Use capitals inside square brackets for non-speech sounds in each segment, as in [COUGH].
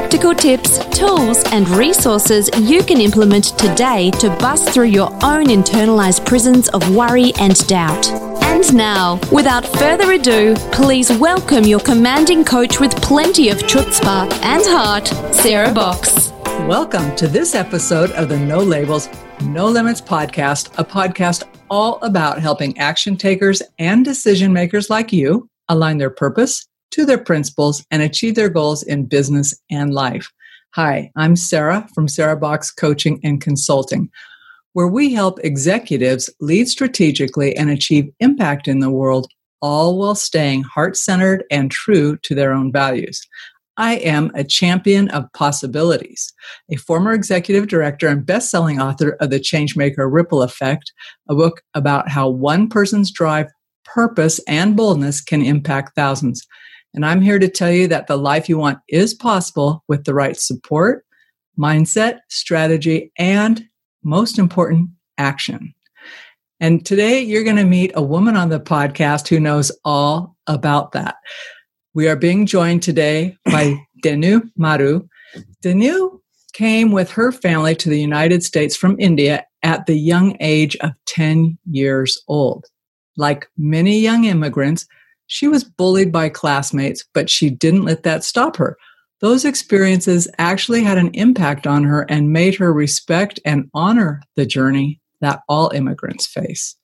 practical tips, tools, and resources you can implement today to bust through your own internalized prisons of worry and doubt. And now, without further ado, please welcome your commanding coach with plenty of chutzpah and heart, Sarah Box. Welcome to this episode of the No Labels, No Limits podcast, a podcast all about helping action takers and decision makers like you align their purpose to their principles and achieve their goals in business and life. Hi, I'm Sarah from Sarah Box Coaching and Consulting, where we help executives lead strategically and achieve impact in the world, all while staying heart centered and true to their own values. I am a champion of possibilities, a former executive director and best selling author of The Changemaker Ripple Effect, a book about how one person's drive, purpose, and boldness can impact thousands. And I'm here to tell you that the life you want is possible with the right support, mindset, strategy, and most important, action. And today you're going to meet a woman on the podcast who knows all about that. We are being joined today by [COUGHS] Denu Maru. Denu came with her family to the United States from India at the young age of 10 years old. Like many young immigrants, she was bullied by classmates, but she didn't let that stop her. Those experiences actually had an impact on her and made her respect and honor the journey that all immigrants face.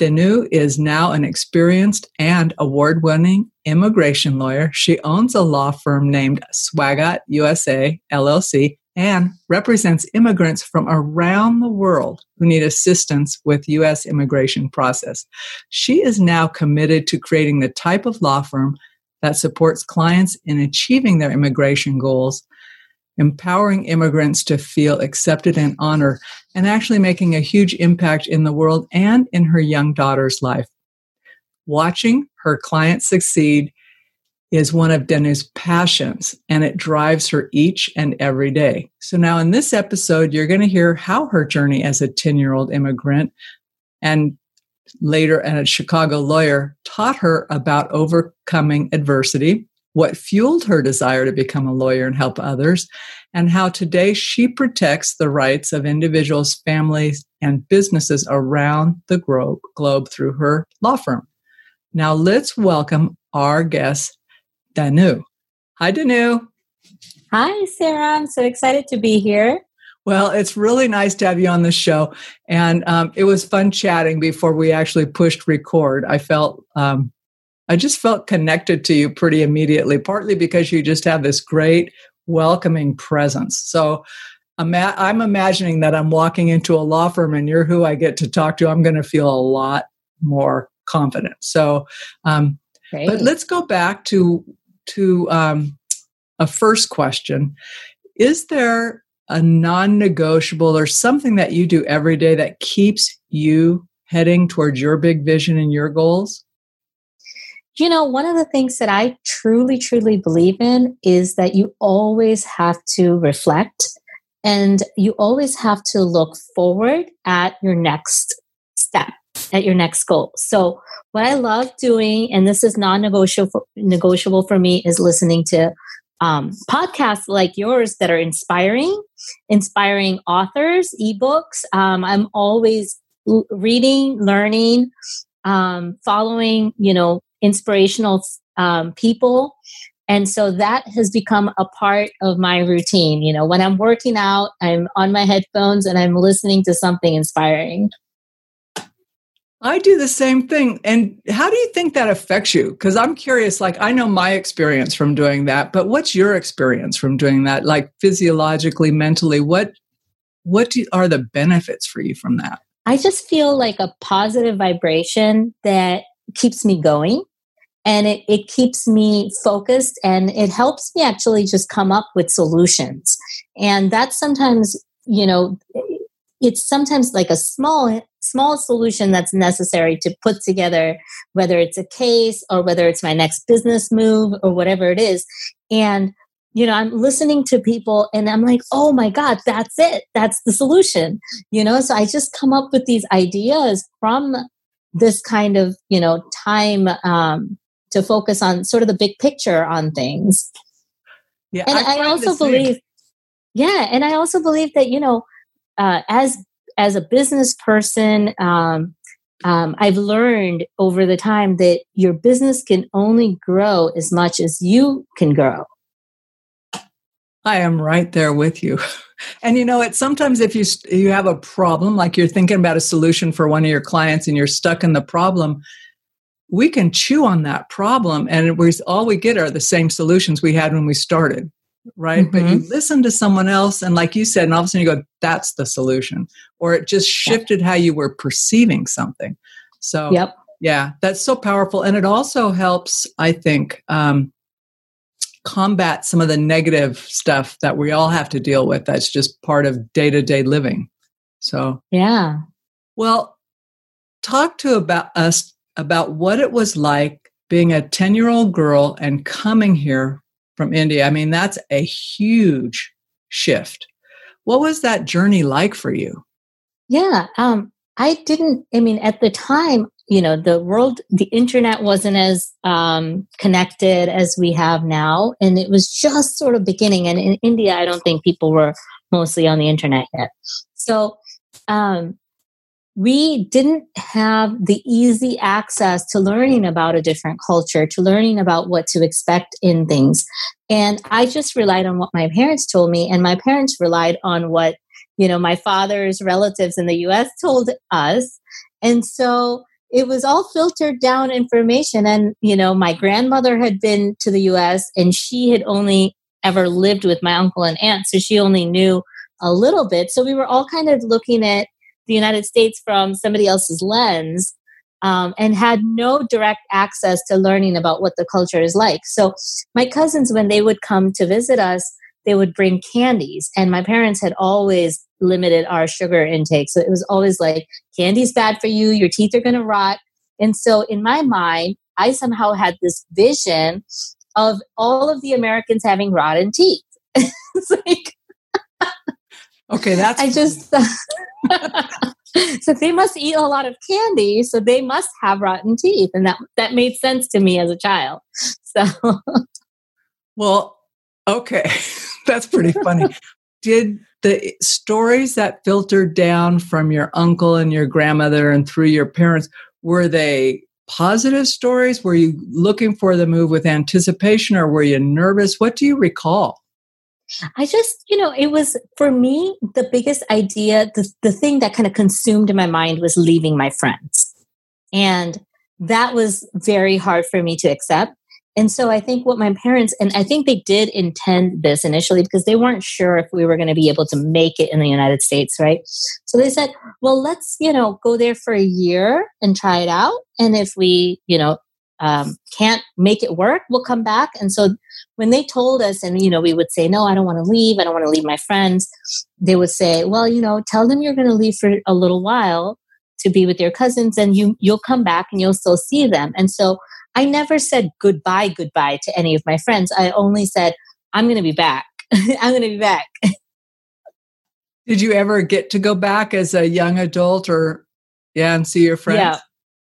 Denu is now an experienced and award winning immigration lawyer. She owns a law firm named Swagat USA LLC and represents immigrants from around the world who need assistance with U.S. immigration process. She is now committed to creating the type of law firm that supports clients in achieving their immigration goals, empowering immigrants to feel accepted and honored, and actually making a huge impact in the world and in her young daughter's life. Watching her clients succeed is one of Denu's passions and it drives her each and every day. So now in this episode, you're going to hear how her journey as a 10 year old immigrant and later a Chicago lawyer taught her about overcoming adversity, what fueled her desire to become a lawyer and help others, and how today she protects the rights of individuals, families, and businesses around the globe through her law firm. Now let's welcome our guest, Danu. Hi, Danu. Hi, Sarah. I'm so excited to be here. Well, it's really nice to have you on the show. And um, it was fun chatting before we actually pushed record. I felt, um, I just felt connected to you pretty immediately, partly because you just have this great, welcoming presence. So I'm imagining that I'm walking into a law firm and you're who I get to talk to. I'm going to feel a lot more confident. So, um, but let's go back to to um, a first question Is there a non negotiable or something that you do every day that keeps you heading towards your big vision and your goals? You know, one of the things that I truly, truly believe in is that you always have to reflect and you always have to look forward at your next step at your next goal. So what I love doing, and this is non-negotiable negotiable for me, is listening to um, podcasts like yours that are inspiring, inspiring authors, ebooks. Um, I'm always l- reading, learning, um, following, you know, inspirational um, people. And so that has become a part of my routine. You know, when I'm working out, I'm on my headphones and I'm listening to something inspiring. I do the same thing. And how do you think that affects you? Because I'm curious, like, I know my experience from doing that, but what's your experience from doing that? Like, physiologically, mentally, what what do, are the benefits for you from that? I just feel like a positive vibration that keeps me going. and it, it keeps me focused and it helps me actually just come up with solutions and that's sometimes you know it's sometimes like a small small solution that's necessary to put together whether it's a case or whether it's my next business move or whatever it is. And you know i'm listening to people and i'm like oh my god that's it. That's the solution you know? So i just come up with these ideas from this kind of you know time um, to focus on sort of the big picture on things. Yeah and i, I also believe yeah and i also believe that you know uh, as as a business person um, um, I've learned over the time that your business can only grow as much as you can grow. I am right there with you. [LAUGHS] And you know, it's sometimes if you you have a problem, like you're thinking about a solution for one of your clients, and you're stuck in the problem, we can chew on that problem, and we all we get are the same solutions we had when we started, right? Mm-hmm. But you mm-hmm. listen to someone else, and like you said, and all of a sudden you go, "That's the solution," or it just shifted how you were perceiving something. So, yep. yeah, that's so powerful, and it also helps, I think. Um, combat some of the negative stuff that we all have to deal with that's just part of day-to-day living so yeah well talk to about us about what it was like being a 10 year old girl and coming here from india. I mean that's a huge shift. What was that journey like for you? Yeah um i didn't i mean at the time you know the world the internet wasn't as um, connected as we have now and it was just sort of beginning and in india i don't think people were mostly on the internet yet. So um, we didn't have the easy access to learning about a different culture to learning about what to expect in things. And i just relied on what my parents told me and my parents relied on what you know my father's relatives in the us told us. And so it was all filtered down information. And you know my grandmother had been to the us and she had only ever lived with my uncle and aunt so she only knew a little bit. So we were all kind of looking at the united states from somebody else's lens um, and had no direct access to learning about what the culture is like. So my cousins when they would come to visit us they would bring candies and my parents had always limited our sugar intake. So it was always like candy's bad for you your teeth are going to rot. And so in my mind i somehow had this vision of all of the americans having rotten teeth. [LAUGHS] It's like okay that's i just [LAUGHS] so they must eat a lot of candy so they must have rotten teeth and that that made sense to me as a child [LAUGHS] so well okay [LAUGHS] That's pretty funny. Did the stories that filtered down from your uncle and your grandmother and through your parents, were they positive stories? Were you looking for the move with anticipation or were you nervous? What do you recall? I just, you know, it was for me the biggest idea, the, the thing that kind of consumed my mind was leaving my friends. And that was very hard for me to accept. And so I think what my parents, and I think they did intend this initially because they weren't sure if we were going to be able to make it in the United States, right? So they said, well, let's, you know, go there for a year and try it out. And if we, you know, um, can't make it work, we'll come back. And so when they told us, and, you know, we would say, no, I don't want to leave. I don't want to leave my friends. They would say, well, you know, tell them you're going to leave for a little while to be with your cousins and you you'll come back and you'll still see them. And so I never said goodbye, goodbye to any of my friends. I only said, I'm going to be back. [LAUGHS] I'm going to be back. Did you ever get to go back as a young adult or, yeah, and see your friends? Yeah.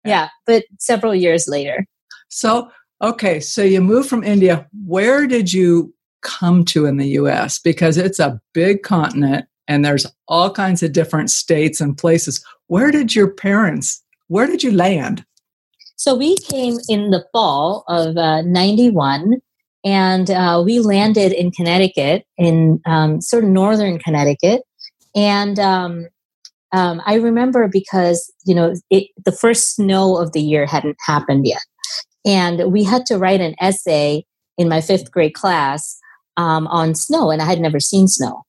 Yeah. But several years later. So, okay. So you moved from India. Where did you come to in the US? Because it's a big continent and there's all kinds of different states and places. Where did your parents, where did you land? So we came in the fall of uh, 91 and uh, we landed in Connecticut, in um, sort of northern Connecticut. And um, um, I remember because, you know, it, the first snow of the year hadn't happened yet. And we had to write an essay in my fifth grade class um, on snow, and I had never seen snow.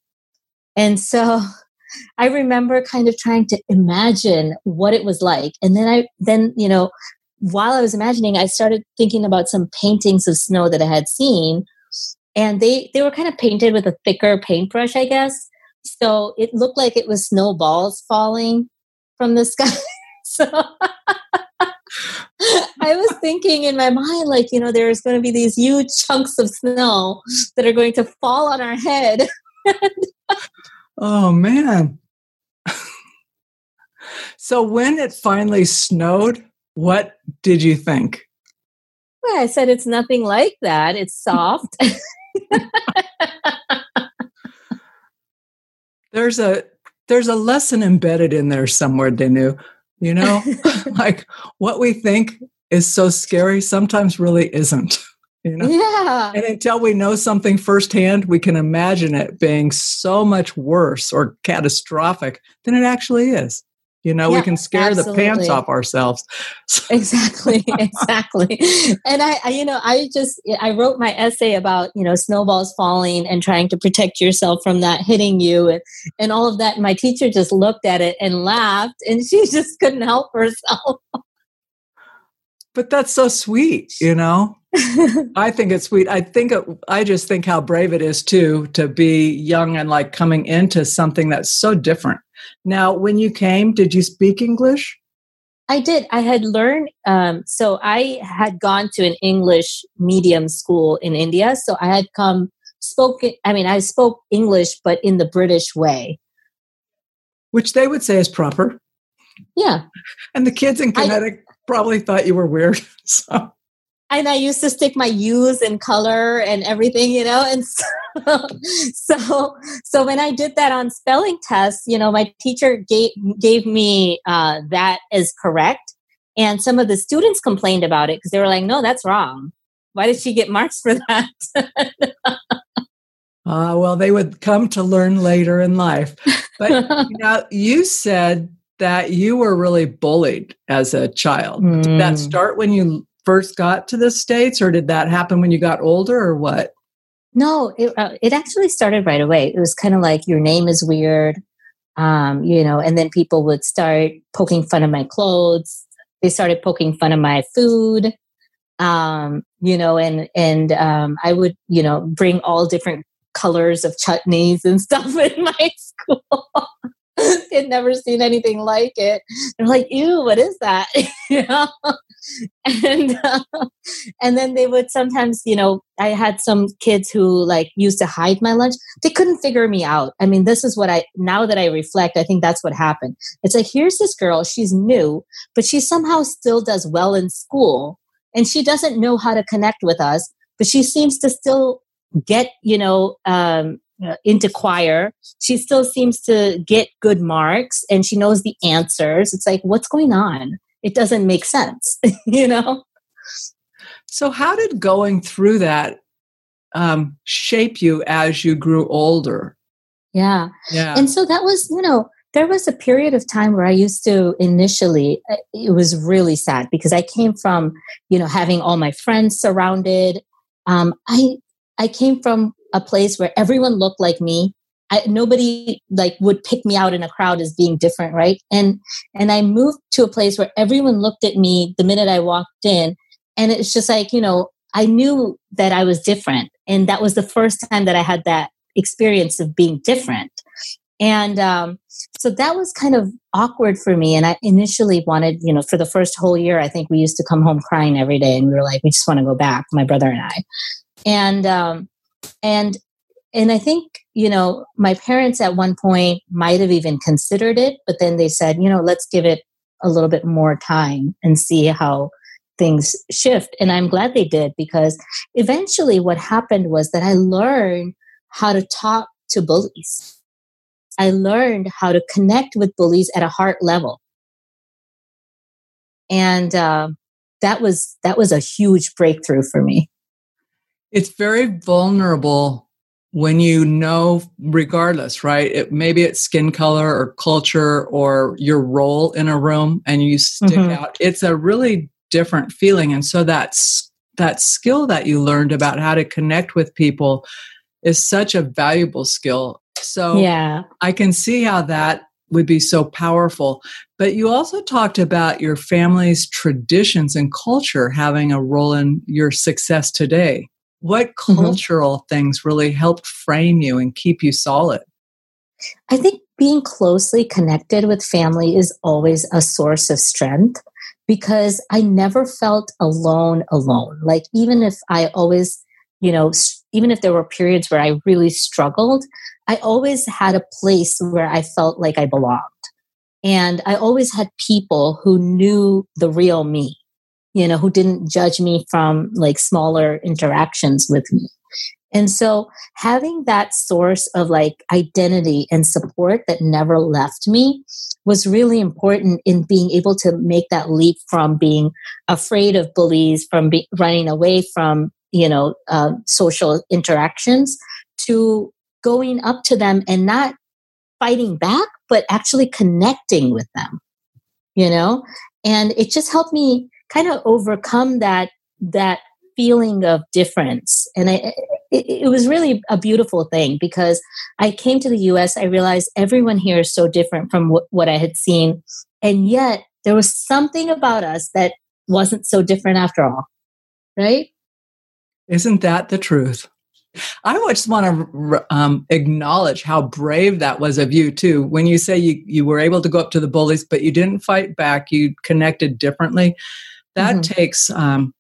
And so [LAUGHS] I remember kind of trying to imagine what it was like. And then I, then, you know, while I was imagining, I started thinking about some paintings of snow that I had seen, and they they were kind of painted with a thicker paintbrush, I guess. So it looked like it was snowballs falling from the sky. [LAUGHS] so [LAUGHS] I was thinking in my mind, like, you know, there's going to be these huge chunks of snow that are going to fall on our head. oh, man. so when it finally snowed, what did you think? Well, I said it's nothing like that. It's soft. [LAUGHS] there's a there's a lesson embedded in there somewhere, Denu. You know, [LAUGHS] [LAUGHS] like what we think is so scary sometimes really isn't. [LAUGHS] You know? Yeah. And until we know something firsthand, we can imagine it being so much worse or catastrophic than it actually is. You know, yeah, we can scare absolutely. the pants off ourselves. [LAUGHS] exactly, [LAUGHS] exactly. And I, I, you know, I just I wrote my essay about you know snowballs falling and trying to protect yourself from that hitting you and and all of that. And my teacher just looked at it and laughed, and she just couldn't help herself. But that's so sweet, you know. [LAUGHS] I think it's sweet. I think it, I just think how brave it is too to be young and like coming into something that's so different now, when you came, did you speak English? I did. I had learned, um, so I had gone to an English medium school in India. So I had come, spoken, I mean, I spoke English, but in the British way. Which they would say is proper. Yeah. And the kids in Connecticut probably thought you were weird. [LAUGHS] So and I used to stick my U's in color and everything, you know. And [LAUGHS] so, so, so when I did that on spelling tests, you know, my teacher gave gave me uh, that as correct, and some of the students complained about it because they were like, "No, that's wrong. Why did she get marks for that?" uh, [LAUGHS] well, they would come to learn later in life. But now you said that you were really bullied as a child. Mm. Did that mm. start when you first got to the states, or did that happen when you got older, or what? No, it uh, it actually started right away. It was kind of like your name is weird, um, you know, and then people would start poking fun of my clothes. They started poking fun of my food, um, you know, and and um, I would you know bring all different colors of chutneys and [LAUGHS] stuff in my school. [LAUGHS] They'd never seen anything like it. They're like, "Ew, what is that?" [LAUGHS] you know? and uh, and then they would sometimes you know i had some kids who like used to hide my lunch they couldn't figure me out i mean this is what i now that i reflect i think that's what happened it's like here's this girl she's new but she somehow still does well in school and she doesn't know how to connect with us but she seems to still get you know um, into choir she still seems to get good marks and she knows the answers it's like what's going on it doesn't make sense, [LAUGHS] you know? So, how did going through that um, shape you as you grew older? Yeah. Yeah. And so that was, you know, there was a period of time where I used to initially, uh, it was really sad because I came from, you know, having all my friends surrounded. Um, I, I came from a place where everyone looked like me. I, nobody like would pick me out in a crowd as being different, right? And and I moved to a place where everyone looked at me the minute I walked in, and it's just like you know I knew that I was different, and that was the first time that I had that experience of being different, and um, so that was kind of awkward for me. And I initially wanted, you know, for the first whole year, I think we used to come home crying every day, and we were like, we just want to go back, my brother and I, and um, and and I think, you know, my parents at one point might have even considered it, but then they said, you know, let's give it a little bit more time and see how things shift. And I'm glad they did because eventually what happened was that I learned how to talk to bullies. I learned how to connect with bullies at a heart level. And uh, that was that was a huge breakthrough for me. It's very vulnerable when you know regardless right it, maybe it's skin color or culture or your role in a room and you stick mm-hmm. out it's a really different feeling and so that's that skill that you learned about how to connect with people is such a valuable skill so yeah i can see how that would be so powerful. But you also talked about your family's traditions and culture having a role in your success today. What mm-hmm. cultural mm-hmm. things really helped frame you and keep you solid? I think being closely connected with family is always a source of strength because I never felt alone alone. Like even if I always, you know, even if there were periods where I really struggled, I always had a place where I felt like I belonged. And I always had people who knew the real me, you know, who didn't judge me from like smaller interactions with me. And so having that source of like identity and support that never left me was really important in being able to make that leap from being afraid of bullies, from be- running away from, you know, uh, social interactions to going up to them and not fighting back, but actually connecting with them, you know? And it just helped me kind of overcome that, that feeling of difference. And I, it, it, was really a beautiful thing because I came to the US, I realized everyone here is so different from what, what I had seen. And yet there was something about us that wasn't so different after all. Right? Isn't that the truth? I just want to um, acknowledge how brave that was of you too. When you say you, you were able to go up to the bullies, but you didn't fight back, you connected differently. That mm-hmm. takes um,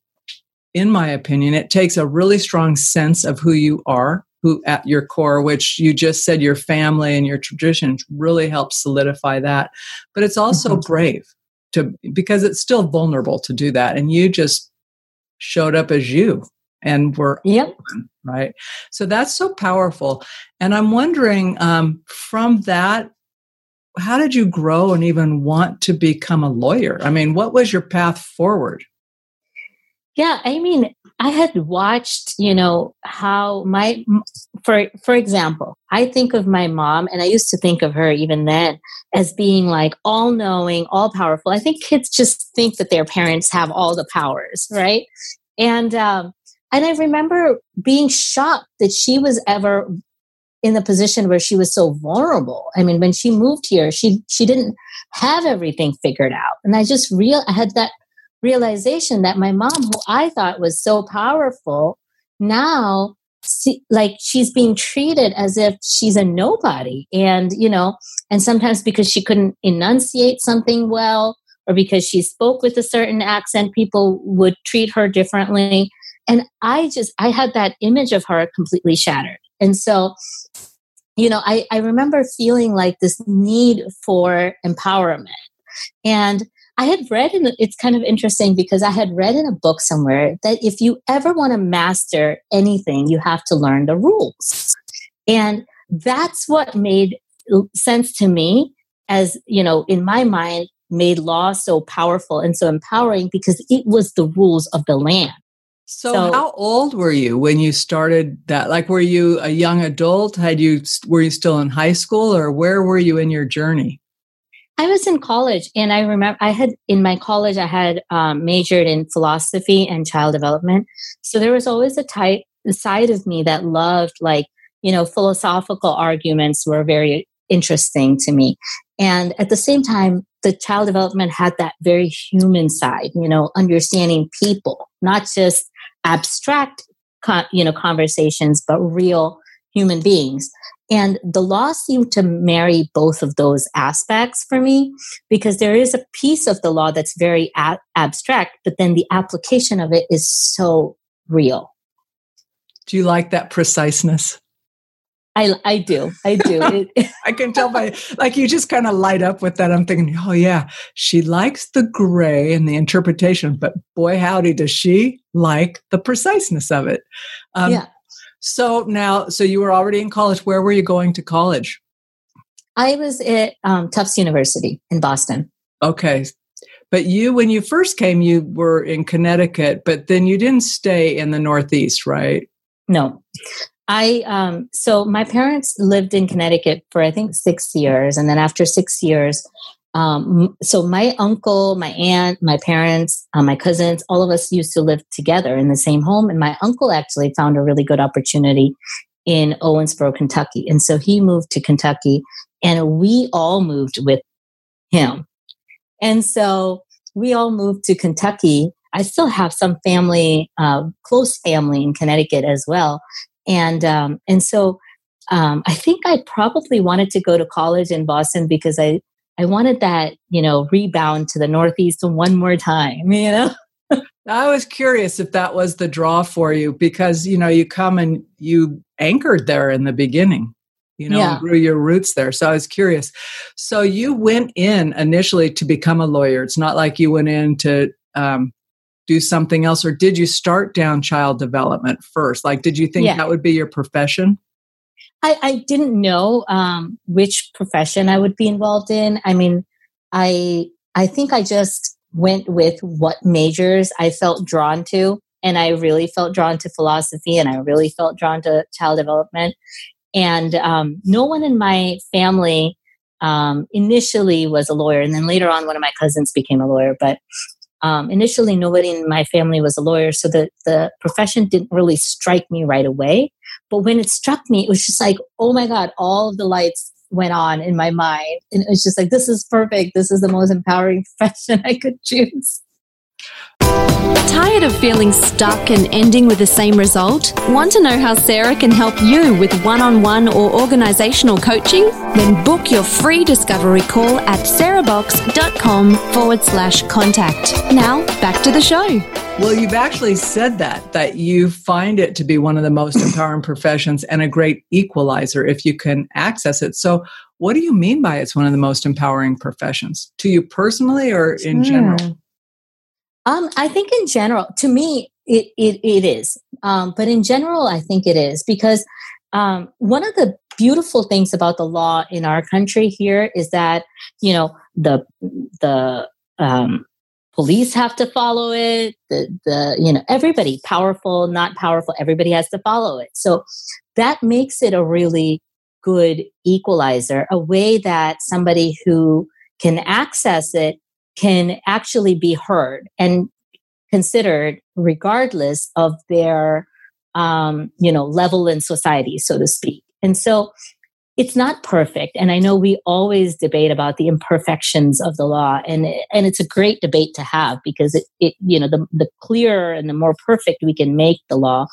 in my opinion, it takes a really strong sense of who you are, who at your core, which you just said your family and your traditions really help solidify that. But it's also mm-hmm. brave to because it's still vulnerable to do that. And you just showed up as you and were yep. Open, right. So that's so powerful. And I'm wondering um, from that how did you grow and even want to become a lawyer? I mean, what was your path forward? Yeah, I mean, I had watched, you know, how my for for example, I think of my mom and I used to think of her even then as being like all knowing, all powerful. I think kids just think that their parents have all the powers, right? And um and I remember being shocked that she was ever in the position where she was so vulnerable. I mean, when she moved here, she she didn't have everything figured out. And I just real I had that realization that my mom, who I thought was so powerful, now see, like she's being treated as if she's a nobody. And, you know, and sometimes because she couldn't enunciate something well or because she spoke with a certain accent, people would treat her differently. And I just, I had that image of her completely shattered. And so, you know, I, I remember feeling like this need for empowerment. And I had read in it's kind of interesting because I had read in a book somewhere that if you ever want to master anything, you have to learn the rules. And that's what made sense to me as, you know, in my mind, made law so powerful and so empowering because it was the rules of the land. So, so, how old were you when you started that? Like, were you a young adult? Had you were you still in high school, or where were you in your journey? I was in college, and I remember I had in my college I had um, majored in philosophy and child development. So there was always a type side of me that loved like you know philosophical arguments were very interesting to me, and at the same time, the child development had that very human side. You know, understanding people, not just abstract you know conversations, but real human beings. And the law seemed to marry both of those aspects for me because there is a piece of the law that's very abstract, but then the application of it is so real. Do you like that preciseness? I, I do. I do. [LAUGHS] I can tell by, like, you just kind of light up with that. I'm thinking, oh, yeah, she likes the gray and the interpretation, but boy, howdy, does she like the preciseness of it. Um, yeah. So now, so you were already in college. Where were you going to college? I was at um, Tufts University in Boston. Okay. But you, when you first came, you were in Connecticut, but then you didn't stay in the Northeast, right? No. I, um, so my parents lived in Connecticut for I think six years. And then after six years, um, so my uncle, my aunt, my parents, uh, my cousins, all of us used to live together in the same home. And my uncle actually found a really good opportunity in Owensboro, Kentucky. And so he moved to Kentucky and we all moved with him. And so we all moved to Kentucky. I still have some family, uh, close family in Connecticut as well. And, um, and so um, I think I probably wanted to go to college in Boston because I, I wanted that, you know, rebound to the Northeast one more time, [LAUGHS] you know? I was curious if that was the draw for you because, you know, you come and you anchored there in the beginning, you know, yeah. grew your roots there. So I was curious. So you went in initially to become a lawyer. It's not like you went in to um, do something else, or did you start down child development first? Like, did you think yeah. that would be your profession? I, I didn't know um, which profession I would be involved in. I mean, I I think I just went with what majors I felt drawn to, and I really felt drawn to philosophy, and I really felt drawn to child development. And um, no one in my family um, initially was a lawyer, and then later on, one of my cousins became a lawyer. But um, initially, nobody in my family was a lawyer, so the the profession didn't really strike me right away. But when it struck me, it was just like, oh my god, all of the lights went on in my mind, and it was just like, this is perfect. This is the most empowering [LAUGHS] profession I could choose. Tired of feeling stuck and ending with the same result? Want to know how Sarah can help you with one on one or organizational coaching? Then book your free discovery call at sarahbox.com forward slash contact. Now, back to the show. Well, you've actually said that, that you find it to be one of the most [LAUGHS] empowering professions and a great equalizer if you can access it. So, what do you mean by it's one of the most empowering professions to you personally or in hmm. general? Um, I think in general, to me, it it, it is. Um, but in general, I think it is because um, one of the beautiful things about the law in our country here is that you know the the um, police have to follow it. The the you know everybody, powerful, not powerful, everybody has to follow it. So that makes it a really good equalizer, a way that somebody who can access it can actually be heard and considered regardless of their um, you know level in society so to speak. And so it's not perfect and i know we always debate about the imperfections of the law and and it's a great debate to have because it, it you know the, the clearer and the more perfect we can make the law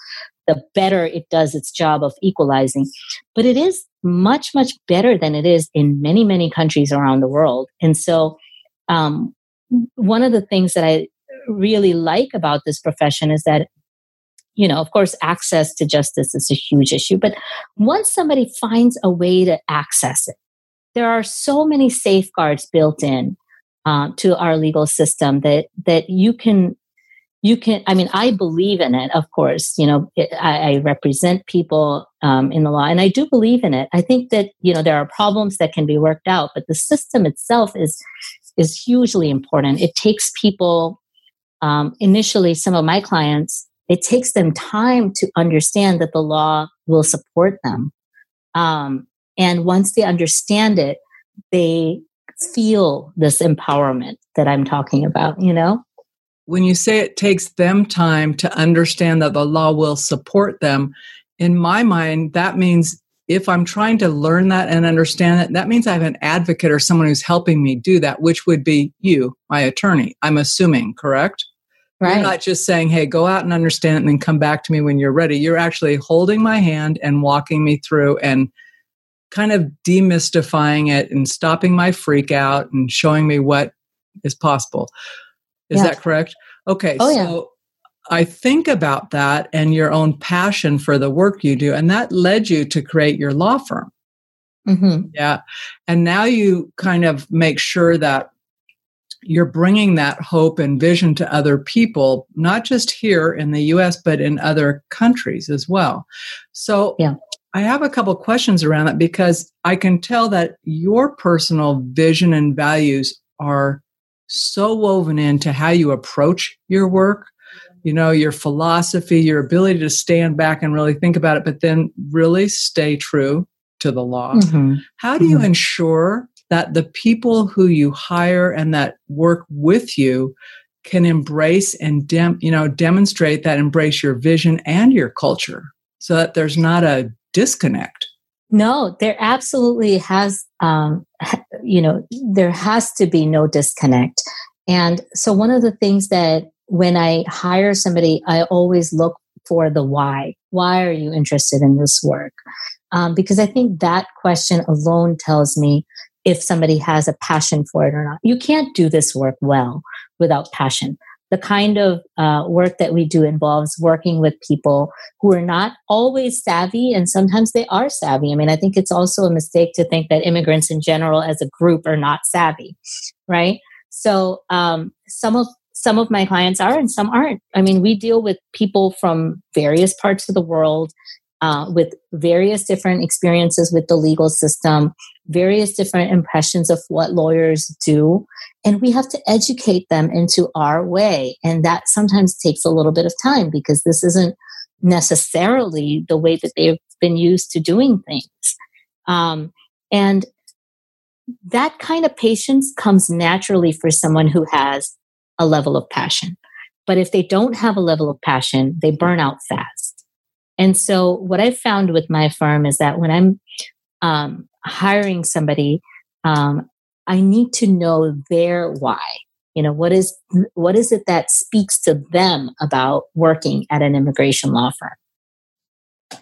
the better it does its job of equalizing. But it is much much better than it is in many many countries around the world. And so um, one of the things that I really like about this profession is that you know, of course, access to justice is a huge issue. But once somebody finds a way to access it, there are so many safeguards built in uh, to our legal system that that you can you can i mean i believe in it of course you know it, I, I, represent people um, in the law and i do believe in it i think that you know there are problems that can be worked out but the system itself is is hugely important. It takes people, um, initially, some of my clients, it takes them time to understand that the law will support them. Um, and once they understand it, they feel this empowerment that I'm talking about, you know? When you say it takes them time to understand that the law will support them, in my mind, that means if I'm trying to learn that and understand it, that means I have an advocate or someone who's helping me do that, which would be you, my attorney. I'm assuming, correct? Right. You're not just saying, hey, go out and understand it and then come back to me when you're ready. You're actually holding my hand and walking me through and kind of demystifying it and stopping my freak out and showing me what is possible. Is yeah. that correct? Okay. Oh, so yeah. I think about that and your own passion for the work you do, and that led you to create your law firm. Mm-hmm. Yeah. And now you kind of make sure that you're bringing that hope and vision to other people, not just here in the US, but in other countries as well. So, yeah. I have a couple questions around that because I can tell that your personal vision and values are so woven into how you approach your work you know, your philosophy, your ability to stand back and really think about it, but then really stay true to the law. Mm-hmm. How do you mm-hmm. ensure that the people who you hire and that work with you can embrace and dem- you know demonstrate that embrace your vision and your culture? so that there's not a disconnect. No, there absolutely has, um, you know, there has to be no disconnect. And so, one of the things that when I hire somebody, I always look for the why. Why are you interested in this work? Um, because I think that question alone tells me if somebody has a passion for it or not. You can't do this work well without passion the kind of uh, work that we do involves working with people who are not always savvy and sometimes they are savvy i mean i think it's also a mistake to think that immigrants in general as a group are not savvy right so um, some of some of my clients are and some aren't i mean we deal with people from various parts of the world uh, with various different experiences with the legal system, various different impressions of what lawyers do. And we have to educate them into our way. And that sometimes takes a little bit of time because this isn't necessarily the way that they've been used to doing things. Um, and that kind of patience comes naturally for someone who has a level of passion. But if they don't have a level of passion, they burn out fast. And so, what I've found with my firm is that when I'm um, hiring somebody, um, I need to know their why. You know, what is what is it that speaks to them about working at an immigration law firm?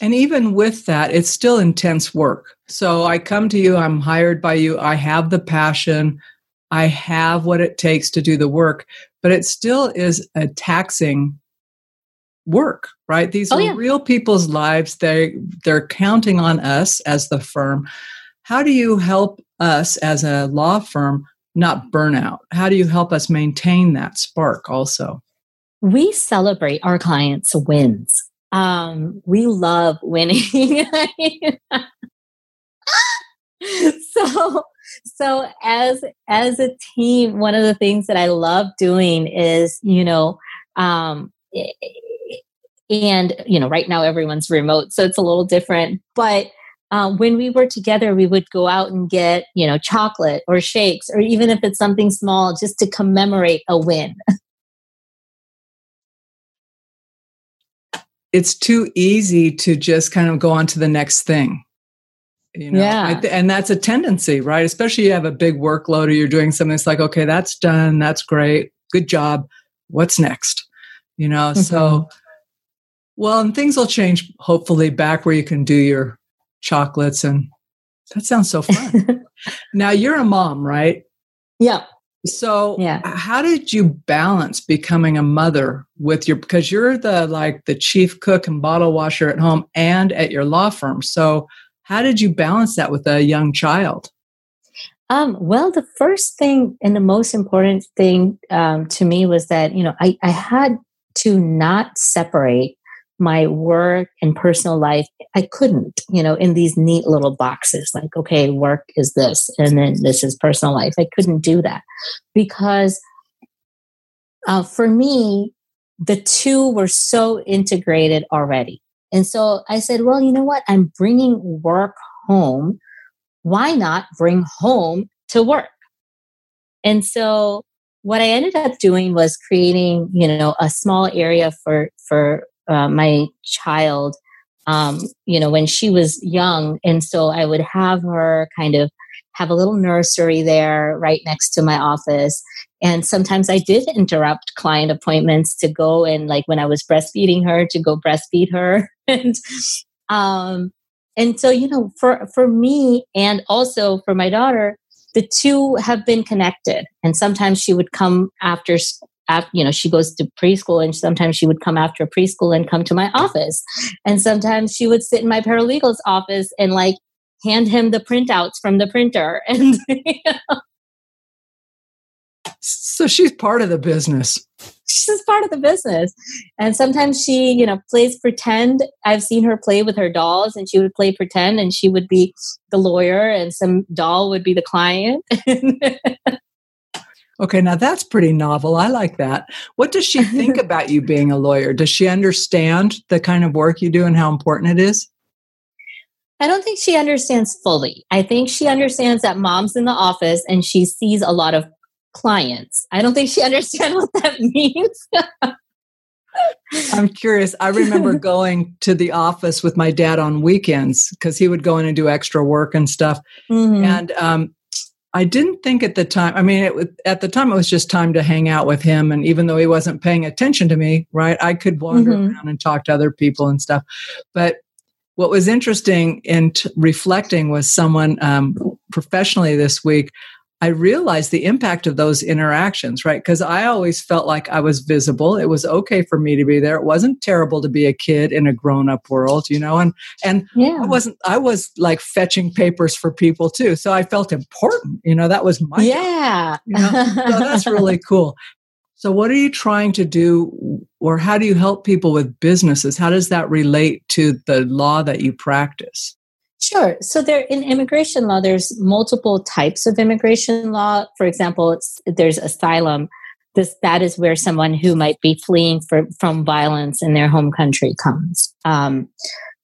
And even with that, it's still intense work. So I come to you, I'm hired by you, I have the passion, I have what it takes to do the work, but it still is a taxing work right? These oh, are yeah. real people's lives. They they're counting on us as the firm. How do you help us as a law firm not burn out? How do you help us maintain that spark also? We celebrate our clients wins. Um, we love winning. [LAUGHS] [LAUGHS] So so as as a team one of the things that i love doing is you know um, and you know right now everyone's remote so it's a little different but uh, when we were together we would go out and get you know chocolate or shakes or even if it's something small just to commemorate a win. [LAUGHS] It's too easy to just kind of go on to the next thing you know yeah. Th- and that's a tendency right especially you have a big workload or you're doing something that's like okay that's done that's great good job what's next you know mm-hmm. so well, and things will change hopefully back where you can do your chocolates and that sounds so fun. [LAUGHS] now you're a mom, right? Yeah. So, yeah. how did you balance becoming a mother with your because you're the like the chief cook and bottle washer at home and at your law firm. So, how did you balance that with a young child? Um, well, the first thing and the most important thing um, to me was that you know I, I had to not separate my work and personal life, I couldn't, you know, in these neat little boxes like, okay, work is this, and then this is personal life. I couldn't do that because uh, for me, the two were so integrated already. And so I said, well, you know what? I'm bringing work home. Why not bring home to work? And so what I ended up doing was creating, you know, a small area for for uh, my child, um, you know, when she was young. And so I would have her kind of have a little nursery there right next to my office. And sometimes I did interrupt client appointments to go and like when I was breastfeeding her to go breastfeed her. [LAUGHS] and um and so you know for for me and also for my daughter the two have been connected and sometimes she would come after after, you know, she goes to preschool and sometimes she would come after preschool and come to my office. And sometimes she would sit in my paralegal's office and like hand him the printouts from the printer. [LAUGHS] And, you know. So she's part of the business. She's part of the business. And sometimes she, you know, plays pretend. I've seen her play with her dolls and she would play pretend and she would be the lawyer and some doll would be the client. [LAUGHS] Okay, now that's pretty novel. I like that. What does she think [LAUGHS] about you being a lawyer? Does she understand the kind of work you do and how important it is? I don't think she understands fully. I think she understands that mom's in the office and she sees a lot of clients. I don't think she [LAUGHS] understands what that means. I'm curious. I remember [LAUGHS] going to the office with my dad on weekends because he would go in and do extra work and stuff. Mm-hmm. And um, I didn't think at the time, I mean, it, at the time, it was just time to hang out with him. And even though he wasn't paying attention to me, right, I could wander mm-hmm. around and talk to other people and stuff. But what was interesting in t- reflecting was someone um, professionally this week I realized the impact of those interactions, right? Because I always felt like I was visible. It was okay for me to be there. It wasn't terrible to be a kid in a grown-up world, you know. And and yeah. I wasn't. I was like fetching papers for people too, so I felt important. You know, that was my yeah. Job, you know? so that's really [LAUGHS] cool. So, what are you trying to do, or how do you help people with businesses? How does that relate to the law that you practice? Sure. So there in immigration law, there's multiple types of immigration law. For example, there's asylum. This that is where someone who might be fleeing for, from violence in their home country comes um,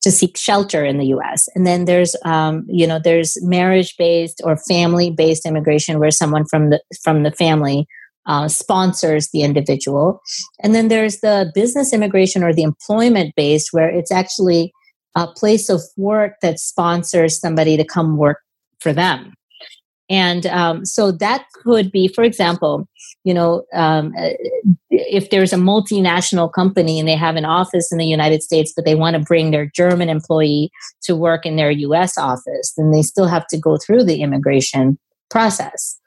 to seek shelter in the U.S. And then there's um, you know there's marriage based or family based immigration where someone from the from the family uh, sponsors the individual. And then there's the business immigration or the employment based where it's actually a place of work that sponsors somebody to come work for them. And um, so that could be, for example, you know, um, if there's a multinational company and they have an office in the United States, but they want to bring their German employee to work in their US office, then they still have to go through the immigration process.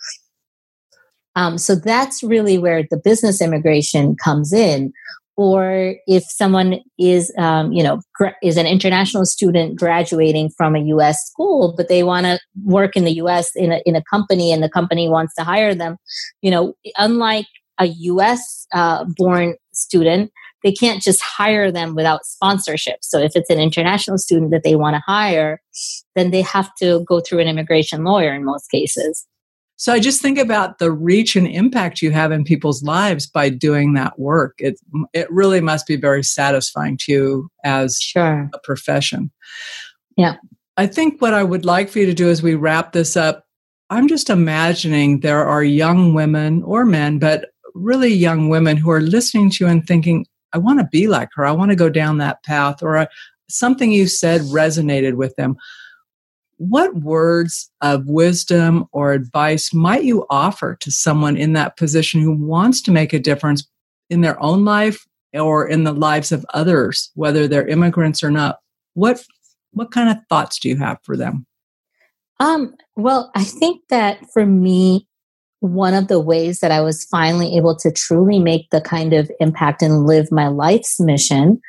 Um, so that's really where the business immigration comes in, or if someone is um, you know gra- is an international student graduating from a us school but they want to work in the us in a, in a company and the company wants to hire them you know unlike a us uh, born student they can't just hire them without sponsorship. So if it's an international student that they want to hire then they have to go through an immigration lawyer in most cases so I just think about the reach and impact you have in people's lives by doing that work. It it really must be very satisfying to you as sure. a profession. Yeah. I think what I would like for you to do as we wrap this up, I'm just imagining there are young women or men, but really young women who are listening to you and thinking, I want to be like her. I want to go down that path, or I, something you said resonated with them what words of wisdom or advice might you offer to someone in that position who wants to make a difference in their own life or in the lives of others, whether they're immigrants or not? What what kind of thoughts do you have for them? Um, well, I think that for me, one of the ways that I was finally able to truly make the kind of impact and live my life's mission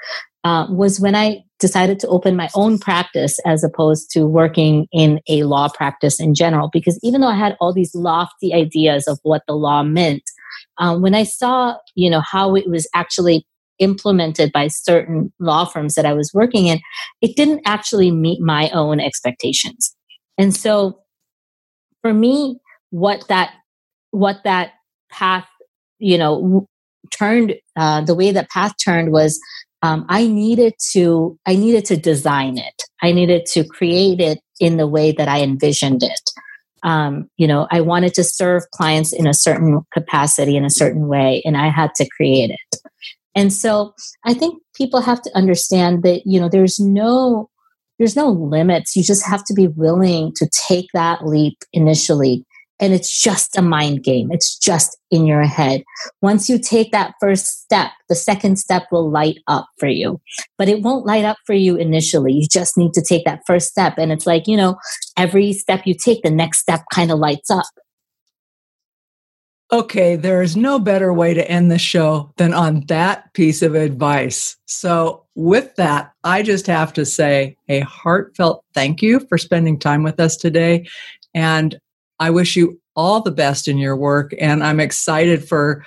uh, was when I decided to open my own practice as opposed to working in a law practice in general. Because even though I had all these lofty ideas of what the law meant, um, when I saw, you know, how it was actually implemented by certain law firms that I was working in, it didn't actually meet my own expectations. And so, for me, what that what that path, you know, turned uh, the way that path turned was um, I needed to I needed to design it. I needed to create it in the way that I envisioned it. Um, you know, I wanted to serve clients in a certain capacity in a certain way, and I had to create it. And so I think people have to understand that you know there's no there's no limits. You just have to be willing to take that leap initially and it's just a mind game. It's just in your head. Once you take that first step, the second step will light up for you. But it won't light up for you initially. You just need to take that first step. And it's like, you know, every step you take, the next step kind of lights up. Okay, there is no better way to end the show than on that piece of advice. So, with that, I just have to say a heartfelt thank you for spending time with us today. And I wish you all the best in your work. And I'm excited for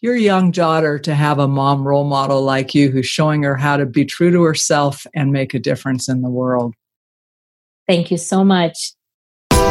your young daughter to have a mom role model like you who's showing her how to be true to herself and make a difference in the world. Thank you so much.